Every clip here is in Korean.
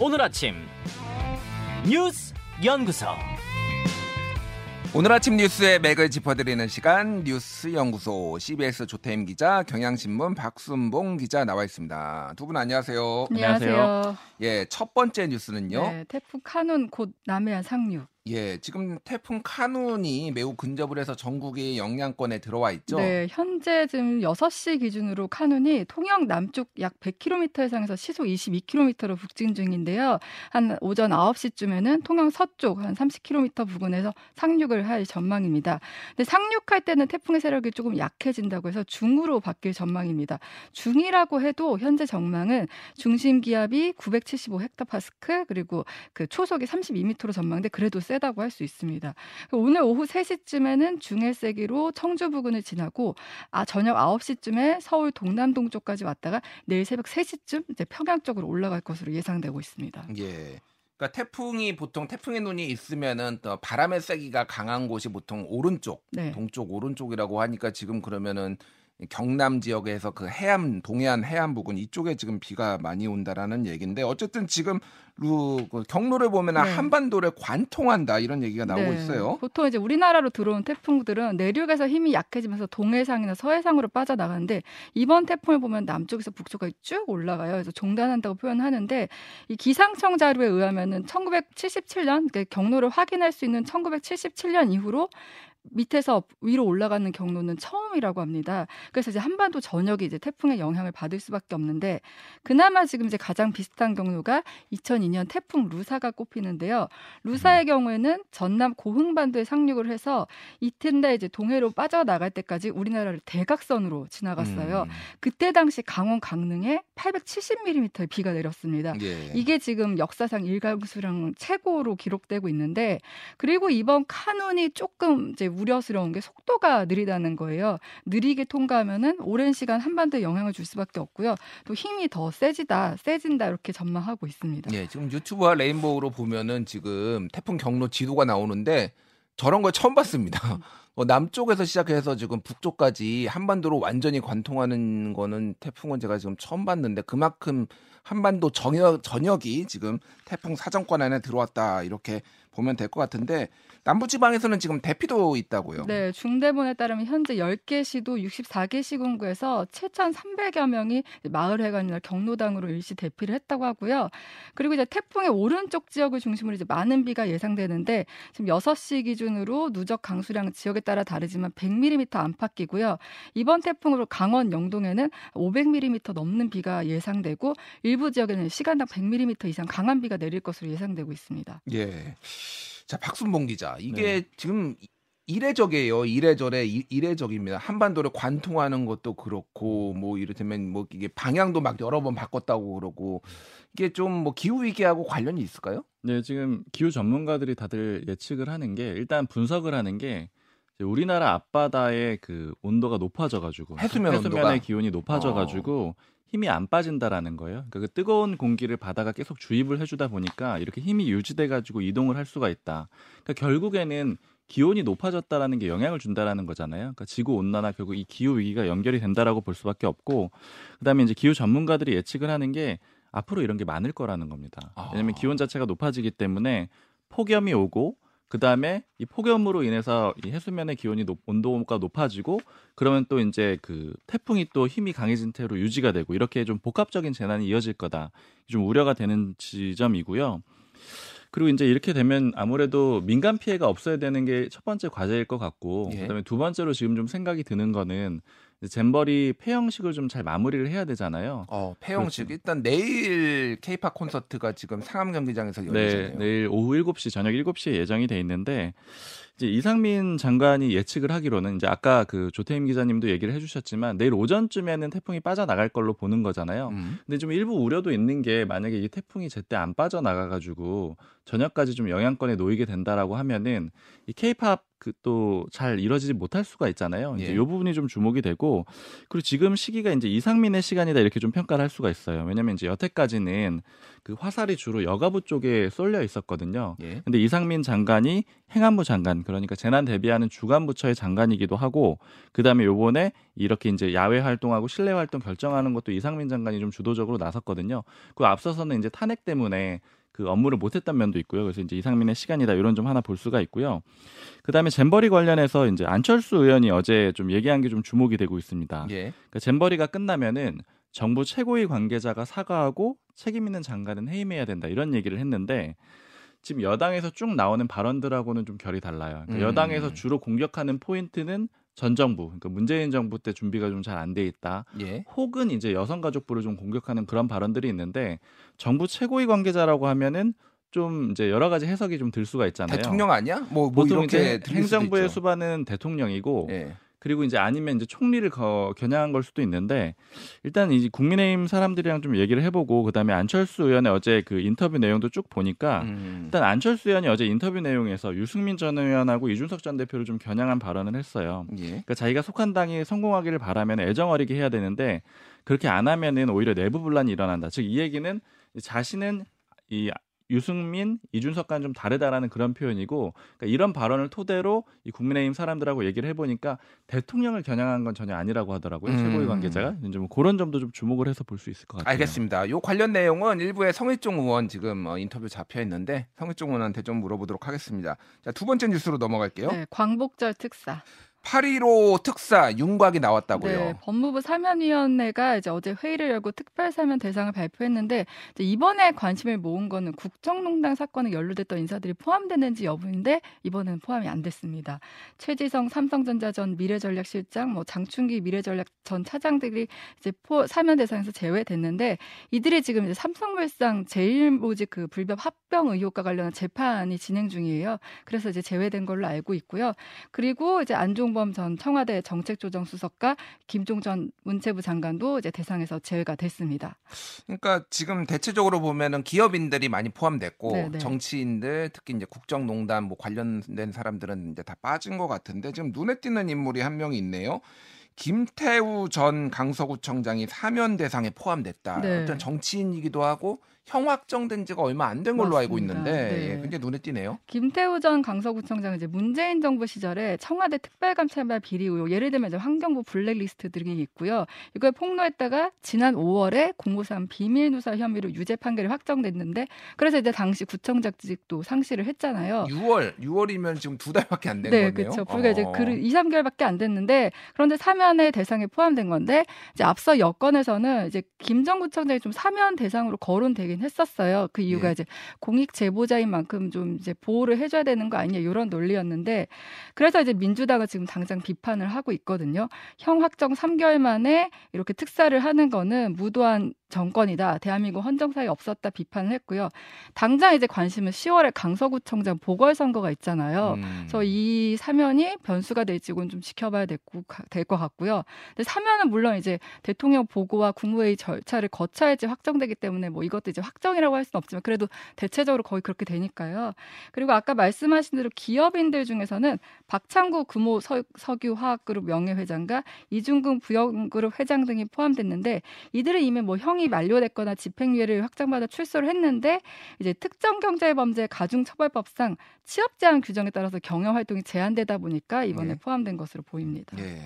오늘 아침 뉴스 연구소. 오늘 아침 뉴스의 맥을 짚어드리는 시간 뉴스 연구소 CBS 조태임 기자, 경향신문 박순봉 기자 나와 있습니다. 두 분 안녕하세요. 안녕하세요. 예, 첫 번째 뉴스는요. 네, 태풍 카눈 곧 남해안 상륙. 예, 지금 태풍 카눈이 매우 근접을 해서 전국의 영향권에 들어와 있죠. 네, 현재 지금 6시 기준으로 카눈이 통영 남쪽 약 100km 해상에서 시속 22km로 북진 중인데요. 한 오전 9시쯤에는 통영 서쪽 한 30km 부근에서 상륙을 할 전망입니다. 근데 상륙할 때는 태풍의 세력이 조금 약해진다고 해서 중으로 바뀔 전망입니다. 중이라고 해도 현재 전망은 중심 기압이 975헥타파스크 그리고 그 초속이 32m로 전망돼 그래도 세다고 할 수 있습니다. 오늘 오후 3시쯤에는 중해 세기로 청주 부근을 지나고 아 저녁 9시쯤에 서울 동남동 쪽까지 왔다가 내일 새벽 3시쯤 이제 평양 쪽으로 올라갈 것으로 예상되고 있습니다. 예. 그러니까 태풍이 보통 태풍의 눈이 있으면은 또 바람의 세기가 강한 곳이 보통 오른쪽, 네. 동쪽 오른쪽이라고 하니까 지금 그러면은 경남 지역에서 그 해안 동해안 해안 부근 이쪽에 지금 비가 많이 온다라는 얘기인데 어쨌든 지금 루, 그 경로를 보면 은 네. 한반도를 관통한다 이런 얘기가 나오고 네. 있어요. 보통 이제 우리나라로 들어온 태풍들은 내륙에서 힘이 약해지면서 동해상이나 서해상으로 빠져나가는데 이번 태풍을 보면 남쪽에서 북쪽까지 쭉 올라가요. 그래서 종단한다고 표현하는데 이 기상청 자료에 의하면은 1977년 그러니까 경로를 확인할 수 있는 1977년 이후로 밑에서 위로 올라가는 경로는 처음이라고 합니다. 그래서 이제 한반도 전역이 이제 태풍의 영향을 받을 수밖에 없는데 그나마 지금 이제 가장 비슷한 경로가 2002년 태풍 루사가 꼽히는데요. 루사의 경우에는 전남 고흥반도에 상륙을 해서 이튿날 이제 동해로 빠져나갈 때까지 우리나라를 대각선으로 지나갔어요. 음, 그때 당시 강원 강릉에 870mm의 비가 내렸습니다. 예. 이게 지금 역사상 일강수량 최고로 기록되고 있는데 그리고 이번 카눈이 조금 이제 우려스러운 게 속도가 느리다는 거예요. 느리게 통과하면은 오랜 시간 한반도에 영향을 줄 수밖에 없고요. 또 힘이 더 세지다, 세진다 이렇게 전망하고 있습니다. 예, 지금 유튜브와 레인보우로 보면은 지금 태풍 경로 지도가 나오는데 저런 걸 처음 봤습니다. 어, 남쪽에서 시작해서 지금 북쪽까지 한반도로 완전히 관통하는 거는 태풍은 제가 지금 처음 봤는데 그만큼 한반도 전역, 전역이 지금 태풍 사정권 안에 들어왔다 이렇게 보면 될 것 같은데 남부지방에서는 지금 대피도 있다고요. 네, 중대본에 따르면 현재 10개 시도 64개 시군구에서 7,300여 명이 마을회관이나 경로당으로 일시 대피를 했다고 하고요. 그리고 이제 태풍의 오른쪽 지역을 중심으로 이제 많은 비가 예상되는데 지금 6시 기준으로 누적 강수량 지역에 따라 다르지만 100mm 안팎이고요. 이번 태풍으로 강원 영동에는 500mm 넘는 비가 예상되고 일부 지역에는 시간당 100mm 이상 강한 비가 내릴 것으로 예상되고 있습니다. 예. 자, 박순봉 기자. 이게 네. 지금 이례적이에요. 이례저래 이- 이례적입니다. 한반도를 관통하는 것도 그렇고 뭐 이를테면 뭐 이게 방향도 막 여러 번 바꿨다고 그러고 이게 좀 뭐 기후 위기하고 관련이 있을까요? 네, 지금 기후 전문가들이 다들 예측을 하는 게 일단 분석을 하는 게 우리나라 앞바다의 그 온도가 높아져가지고 해수면 온도가? 해수면의 기온이 높아져가지고 힘이 안 빠진다라는 거예요. 그러니까 그 뜨거운 공기를 바다가 계속 주입을 해주다 보니까 이렇게 힘이 유지돼 가지고 이동을 할 수가 있다. 그러니까 결국에는 기온이 높아졌다라는 게 영향을 준다라는 거잖아요. 그러니까 지구 온난화 결국 이 기후 위기가 연결이 된다라고 볼 수밖에 없고 그다음에 이제 기후 전문가들이 예측을 하는 게 앞으로 이런 게 많을 거라는 겁니다. 아. 왜냐하면 기온 자체가 높아지기 때문에 폭염이 오고 그 다음에 이 폭염으로 인해서 이 해수면의 기온이 높, 온도가 높아지고 그러면 또 이제 그 태풍이 또 힘이 강해진 채로 유지가 되고 이렇게 좀 복합적인 재난이 이어질 거다. 좀 우려가 되는 지점이고요. 그리고 이제 이렇게 되면 아무래도 민간 피해가 없어야 되는 게 첫 번째 과제일 것 같고 예. 그다음에 두 번째로 지금 좀 생각이 드는 거는 잼버리 폐영식을 좀 잘 마무리를 해야 되잖아요. 어, 폐영식 그렇죠. 일단 내일 케이팝 콘서트가 지금 상암 경기장에서 네, 열리잖아요. 내일 오후 7시 저녁 7시에 예정이 돼 있는데 이제 이상민 장관이 예측을 하기로는 이제 아까 그 조태임 기자님도 얘기를 해주셨지만 내일 오전쯤에는 태풍이 빠져나갈 걸로 보는 거잖아요. 음. 근데 좀 일부 우려도 있는 게 만약에 이 태풍이 제때 안 빠져나가가지고 저녁까지 좀 영향권에 놓이게 된다라고 하면은 이 케이팝 그 또 잘 이뤄지지 못할 수가 있잖아요. 이제 예. 이 부분이 좀 주목이 되고 그리고 지금 시기가 이제 이상민의 시간이다 이렇게 좀 평가를 할 수가 있어요. 왜냐면 이제 여태까지는 그 화살이 주로 여가부 쪽에 쏠려 있었거든요. 예. 근데 이상민 장관이 행안부 장관, 그러니까 재난 대비하는 주간 부처의 장관이기도 하고 그다음에 요번에 이렇게 이제 야외 활동하고 실내 활동 결정하는 것도 이상민 장관이 좀 주도적으로 나섰거든요. 그 앞서서는 이제 탄핵 때문에 그 업무를 못했던 면도 있고요. 그래서 이제 이상민의 시간이다 이런 좀 하나 볼 수가 있고요. 그다음에 잼버리 관련해서 이제 안철수 의원이 어제 좀 얘기한 게 좀 주목이 되고 있습니다. 예. 그러니까 잼버리가 끝나면은 정부 최고위 관계자가 사과하고 책임 있는 장관은 해임해야 된다 이런 얘기를 했는데 지금 여당에서 쭉 나오는 발언들하고는 좀 결이 달라요. 그러니까 음. 여당에서 주로 공격하는 포인트는 전 정부, 그러니까 문재인 정부 때 준비가 좀 잘 안 돼 있다. 예. 혹은 이제 여성가족부를 좀 공격하는 그런 발언들이 있는데 정부 최고위 관계자라고 하면은 좀 이제 여러 가지 해석이 좀 들 수가 있잖아요. 대통령 아니야? 뭐, 뭐 보통 이제 행정부의. 수반은 대통령이고 예. 그리고 이제 아니면 이제 총리를 거, 겨냥한 걸 수도 있는데 일단 이 국민의힘 사람들이랑 좀 얘기를 해보고 그다음에 안철수 의원의 어제 그 인터뷰 내용도 쭉 보니까 음. 일단 안철수 의원이 어제 인터뷰 내용에서 유승민 전 의원하고 이준석 전 대표를 좀 겨냥한 발언을 했어요. 예. 그러니까 자기가 속한 당이 성공하기를 바라면 애정 어리게 해야 되는데 그렇게 안 하면은 오히려 내부 분란이 일어난다. 즉 이 얘기는 자신은 이 유승민, 이준석과는 좀 다르다라는 그런 표현이고 그러니까 이런 발언을 토대로 이 국민의힘 사람들하고 얘기를 해보니까 대통령을 겨냥한 건 전혀 아니라고 하더라고요 음. 최고위 관계자가 이제 뭐 그런 점도 좀 주목을 해서 볼 수 있을 것 같아요. 알겠습니다. 요 관련 내용은 일부의 성일종 의원 지금 어, 인터뷰 잡혀 있는데 성일종 의원한테 좀 물어보도록 하겠습니다. 자, 두 번째 뉴스로 넘어갈게요. 네, 광복절 특사. 8.15 특사 윤곽이 나왔다고요. 네, 법무부 사면위원회가 이제 어제 회의를 열고 특별 사면 대상을 발표했는데 이번에 관심을 모은 거는 국정농단 사건에 연루됐던 인사들이 포함되는지 여부인데 이번에는 포함이 안 됐습니다. 최지성 삼성전자 전 미래전략실장, 뭐 장충기 미래전략 전 차장들이 이제 포, 사면 대상에서 제외됐는데 이들이 지금 이제 삼성물산 제일모직 그 불법 합 병 의혹과 관련한 재판이 진행 중이에요. 그래서 이제 제외된 걸로 알고 있고요. 그리고 이제 안종범 전 청와대 정책조정수석과 김종 전 문체부 장관도 이제 대상에서 제외가 됐습니다. 그러니까 지금 대체적으로 보면은 기업인들이 많이 포함됐고 네, 네. 정치인들 특히 이제 국정농단 뭐 관련된 사람들은 이제 다 빠진 것 같은데 지금 눈에 띄는 인물이 한 명이 있네요. 김태우 전 강서구청장이 사면 대상에 포함됐다. 네. 어떤 정치인이기도 하고 형 확정된 지가 얼마 안 된 걸로 알고 맞습니다. 있는데 네. 예, 굉장히 눈에 띄네요. 김태우 전 강서구청장은 이제 문재인 정부 시절에 청와대 특별감찰반 비리 의혹, 예를 들면 이제 환경부 블랙리스트들이 있고요. 이걸 폭로했다가 지난 5월에 공무상 비밀 누설 혐의로 유죄 판결이 확정됐는데, 그래서 이제 당시 구청장직도 상실을 했잖아요. 6월 6월이면 지금 두 달밖에 안된 네, 거네요. 그렇죠. 불과 이제 어. 그 2, 3개월밖에 안 됐는데 그런데 사면의 대상에 포함된 건데 이제 앞서 여건에서는 이제 김정구청장이 좀 사면 대상으로 거론되긴 했었어요. 그 이유가 예. 이제 공익 제보자인 만큼 좀 이제 보호를 해줘야 되는 거 아니냐 이런 논리였는데 그래서 이제 민주당은 지금 당장 비판을 하고 있거든요. 형 확정 3개월 만에 이렇게 특사를 하는 거는 무도한 정권이다. 대한민국 헌정사에 없었다 비판을 했고요. 당장 이제 관심은 10월에 강서구청장 보궐선거가 있잖아요. 음. 그래서 이 사면이 변수가 될지는 좀 지켜봐야 될 것 같고요. 근데 사면은 물론 이제 대통령 보고와 국무회의 절차를 거쳐야지 확정되기 때문에 뭐 이것도 이제 확정이라고 할 수는 없지만 그래도 대체적으로 거의 그렇게 되니까요. 그리고 아까 말씀하신 대로 기업인들 중에서는 박창구 금호 서, 석유화학그룹 명예회장과 이중근 부영그룹 회장 등이 포함됐는데 이들은 이미 뭐 형이 만료됐거나 집행유예를 확정받아 출소를 했는데 이제 특정 경제범죄 가중처벌법상 취업 제한 규정에 따라서 경영 활동이 제한되다 보니까 이번에 예. 포함된 것으로 보입니다. 예.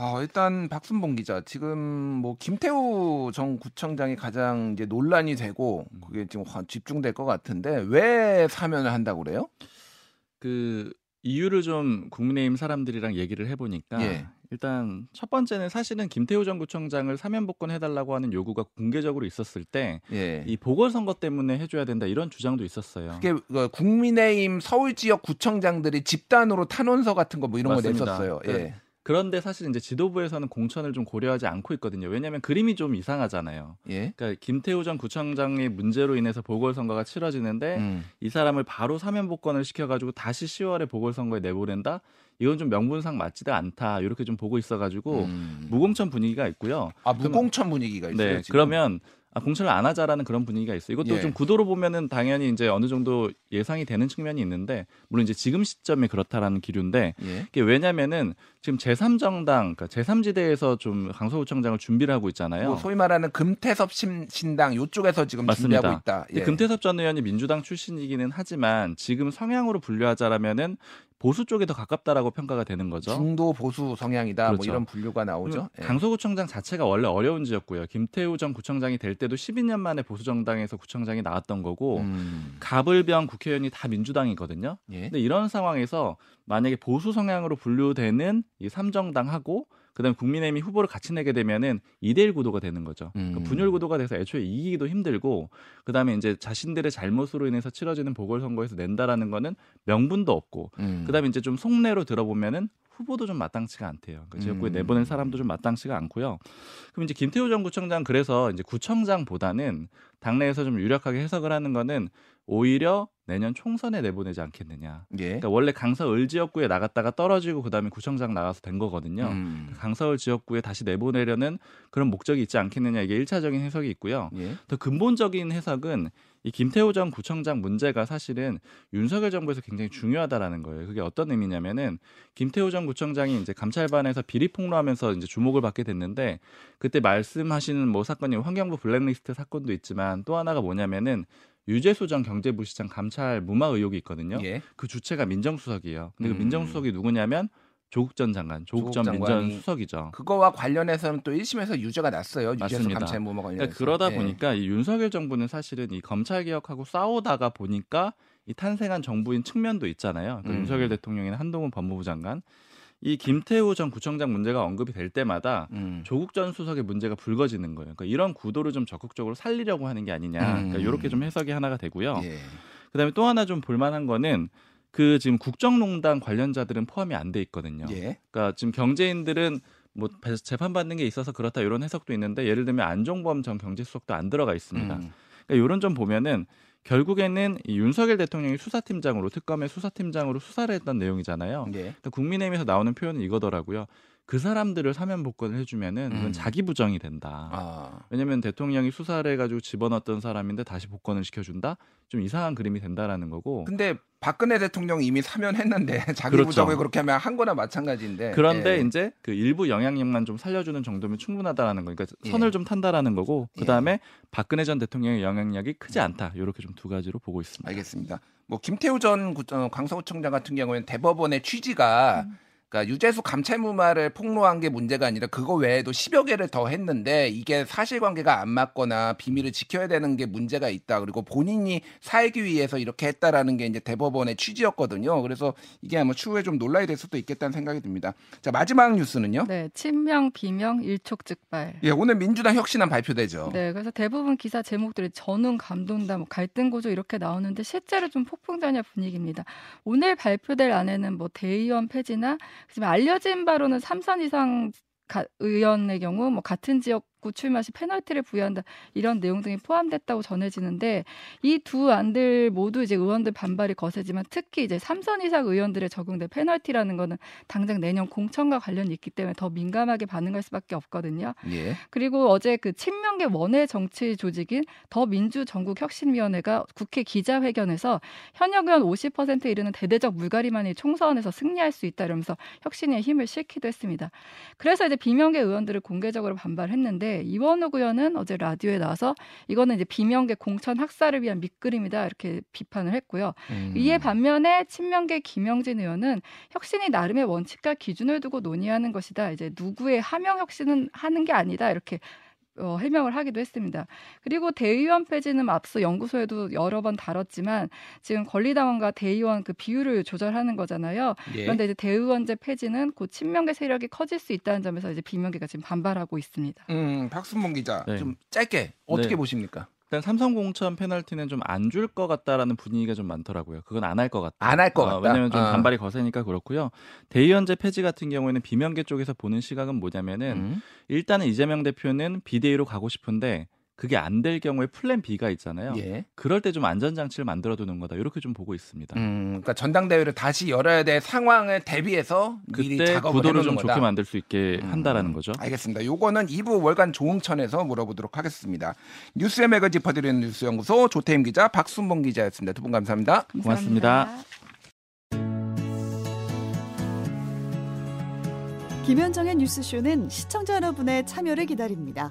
아, 일단 박순봉 기자 지금 뭐 김태우 전 구청장이 가장 이제 논란이 되고 그게 지금 확 집중될 것 같은데 왜 사면을 한다고 그래요? 그 이유를 좀 국민의힘 사람들이랑 얘기를 해보니까 예. 일단 첫 번째는 사실은 김태우 전 구청장을 사면 복권해달라고 하는 요구가 공개적으로 있었을 때이 예. 보궐선거 때문에 해줘야 된다 이런 주장도 있었어요. 그게 그 국민의힘 서울 지역 구청장들이 집단으로 탄원서 같은 거 뭐 이런 맞습니다. 거 냈었어요. 예. 네. 그런데 사실 이제 지도부에서는 공천을 좀 고려하지 않고 있거든요. 왜냐하면 그림이 좀 이상하잖아요. 예. 그러니까 김태우 전 구청장의 문제로 인해서 보궐선거가 치러지는데 음. 이 사람을 바로 사면 복권을 시켜가지고 다시 10월에 보궐선거에 내보낸다? 이건 좀 명분상 맞지도 않다. 이렇게 좀 보고 있어가지고 음. 무공천 분위기가 있고요. 아 무공천 분위기가 있어요. 네, 지금? 그러면 아, 공천을 안 하자라는 그런 분위기가 있어요. 이것도 예. 좀 구도로 보면은 당연히 이제 어느 정도 예상이 되는 측면이 있는데 물론 이제 지금 시점에 그렇다라는 기류인데 예. 이게 왜냐면은 지금 제3정당, 그러니까 제3지대에서 좀 강서구청장을 준비를 하고 있잖아요. 뭐 소위 말하는 금태섭 신, 신당 요쪽에서 지금 맞습니다. 준비하고 있다. 예. 금태섭 전 의원이 민주당 출신이기는 하지만 지금 성향으로 분류하자라면은 보수 쪽에 더 가깝다라고 평가가 되는 거죠. 중도 보수 성향이다. 뭐 그렇죠. 이런 분류가 나오죠. 예. 강서구청장 자체가 원래 어려운 지역구예요. 김태우 전 구청장이 될 때도 12년 만에 보수 정당에서 구청장이 나왔던 거고 음. 가불병 국회의원이 다 민주당이거든요. 예. 근데 이런 상황에서 만약에 보수 성향으로 분류되는 이 삼정당하고 그다음에 국민의힘이 후보를 같이 내게 되면은 2대1 구도가 되는 거죠. 음. 그 분열 구도가 돼서 애초에 이기기도 힘들고 그다음에 이제 자신들의 잘못으로 인해서 치러지는 보궐선거에서 낸다라는 거는 명분도 없고 음. 그다음에 이제 좀 속내로 들어보면은 후보도 좀 마땅치가 않대요. 그러니까 지역구에 음. 내보낸 사람도 좀 마땅치가 않고요. 그럼 이제 김태우 전 구청장 그래서 이제 구청장보다는 당내에서 좀 유력하게 해석을 하는 거는 오히려 내년 총선에 내보내지 않겠느냐. 예. 그러니까 원래 강서을 지역구에 나갔다가 떨어지고 그다음에 구청장 나가서 된 거거든요. 음. 강서을 지역구에 다시 내보내려는 그런 목적이 있지 않겠느냐 이게 1차적인 해석이 있고요. 예. 더 근본적인 해석은 이 김태우 전 구청장 문제가 사실은 윤석열 정부에서 굉장히 중요하다라는 거예요. 그게 어떤 의미냐면은 김태우 전 구청장이 이제 감찰반에서 비리 폭로하면서 이제 주목을 받게 됐는데 그때 말씀하시는 뭐 사건이 환경부 블랙리스트 사건도 있지만 또 하나가 뭐냐면은 유재수 전 경제부시장 감찰 무마 의혹이 있거든요. 예. 그 주체가 민정수석이에요. 근데 음. 그 민정수석이 누구냐면 조국 전 장관, 조국 전 조국 장관이 민정수석이죠. 그거와 관련해서는 또 1심에서 유죄가 났어요. 맞습니다. 감찰 무마 관련해서. 그러니까 그러다 예. 보니까 이 윤석열 정부는 사실은 이 검찰 개혁하고 싸우다가 보니까 이 탄생한 정부인 측면도 있잖아요. 그러니까 음. 윤석열 대통령이나 한동훈 법무부 장관, 이 김태우 전 구청장 문제가 언급이 될 때마다 음. 조국 전 수석의 문제가 불거지는 거예요. 그러니까 이런 구도를 좀 적극적으로 살리려고 하는 게 아니냐. 그러니까 음. 이렇게 좀 해석이 하나가 되고요. 예. 그다음에 또 하나 좀 볼만한 거는 그 지금 국정농단 관련자들은 포함이 안 돼 있거든요. 예. 그러니까 지금 경제인들은 뭐 재판 받는 게 있어서 그렇다 이런 해석도 있는데 예를 들면 안종범 전 경제수석도 안 들어가 있습니다. 음. 그러니까 이런 점 보면은 결국에는 이 윤석열 대통령이 수사팀장으로 특검의 수사팀장으로 수사를 했던 내용이잖아요. 예. 그러니까 국민의힘에서 나오는 표현은 이거더라고요. 그 사람들을 사면 복권을 해주면은 음. 그건 자기 부정이 된다. 아. 왜냐하면 대통령이 수사를 해가지고 집어넣었던 사람인데 다시 복권을 시켜준다. 좀 이상한 그림이 된다라는 거고. 근데 박근혜 대통령 이미 사면했는데 자기 그렇죠. 부정을 그렇게 하면 한 거나 마찬가지인데. 그런데 예. 이제 그 일부 영향력만 좀 살려주는 정도면 충분하다라는 거. 그러니까 예. 선을 좀 탄다라는 거고. 예. 그 다음에 박근혜 전 대통령의 영향력이 크지 않다. 이렇게 좀 두 가지로 보고 있습니다. 알겠습니다. 뭐 김태우 전 구- 어, 같은 경우에는 대법원의 취지가 음. 그러니까 유재수 감찰무마를 폭로한 게 문제가 아니라 그거 외에도 10여 개를 더 했는데 이게 사실관계가 안 맞거나 비밀을 지켜야 되는 게 문제가 있다. 그리고 본인이 살기 위해서 이렇게 했다라는 게 이제 대법원의 취지였거든요. 그래서 이게 아마 추후에 좀 논란이 될 수도 있겠다는 생각이 듭니다. 자 마지막 뉴스는요. 네, 친명, 비명, 일촉즉발. 예, 오늘 민주당 혁신안 발표되죠. 네, 그래서 대부분 기사 제목들이 전운, 감동다, 뭐 갈등 구조 이렇게 나오는데 실제로 좀 폭풍전야 분위기입니다. 오늘 발표될 안에는 뭐 대의원 폐지나 그지만 알려진 바로는 삼선 이상 가- 의원의 경우 뭐 같은 지역 구 출마 시 페널티를 부여한다 이런 내용 등이 포함됐다고 전해지는데 이 두 안들 모두 이제 의원들 반발이 거세지만 특히 이제 삼선 이상 의원들의 적용된 페널티라는 거는 당장 내년 공천과 관련이 있기 때문에 더 민감하게 반응할 수밖에 없거든요. 예. 그리고 어제 그 친명계 원외 정치 조직인 더민주 전국혁신위원회가 국회 기자회견에서 현역 의원 50%에 이르는 대대적 물갈이만이 총선에서 승리할 수 있다 이러면서 혁신의 힘을 싣기도 했습니다. 그래서 이제 비명계 의원들을 공개적으로 반발했는데 이원욱 의원은 어제 라디오에 나와서 이거는 이제 비명계 공천 학살을 위한 밑그림이다 이렇게 비판을 했고요. 음. 이에 반면에 친명계 김영진 의원은 혁신이 나름의 원칙과 기준을 두고 논의하는 것이다. 이제 누구의 하명 혁신은 하는 게 아니다. 이렇게 어, 해명을 하기도 했습니다. 그리고 대의원 폐지는 앞서 연구소에도 여러 번 다뤘지만 지금 권리당원과 대의원 그 비율을 조절하는 거잖아요. 예. 그런데 이제 대의원제 폐지는 곧 친명계 세력이 커질 수 있다는 점에서 이제 비명계가 지금 반발하고 있습니다. 음, 박순봉 기자 네. 좀 짧게 어떻게 네. 보십니까? 일단 삼성 공천 페널티는 좀 안 줄 것 같다라는 분위기가 좀 많더라고요. 그건 안 할 것 같다. 안 할것 어, 같다. 왜냐하면 좀 어. 반발이 거세니까 그렇고요. 대의원제 폐지 같은 경우에는 비명계 쪽에서 보는 시각은 뭐냐면은 음. 일단은 이재명 대표는 비대위로 가고 싶은데 그게 안 될 경우에 플랜 B가 있잖아요. 예. 그럴 때 좀 안전장치를 만들어 두는 거다. 이렇게 좀 보고 있습니다. 음, 그러니까 전당대회를 다시 열어야 될 상황을 대비해서 미리 그때 작업을 구도를 좀 거다. 좋게 만들 수 있게 음, 한다라는 거죠. 알겠습니다. 요거는 2부 월간 조응천에서 물어보도록 하겠습니다. 뉴스의 맥을 짚어드리는 뉴스연구소 조태임 기자, 박순봉 기자였습니다. 두 분 감사합니다. 고맙습니다. 김현정의 뉴스쇼는 시청자 여러분의 참여를 기다립니다.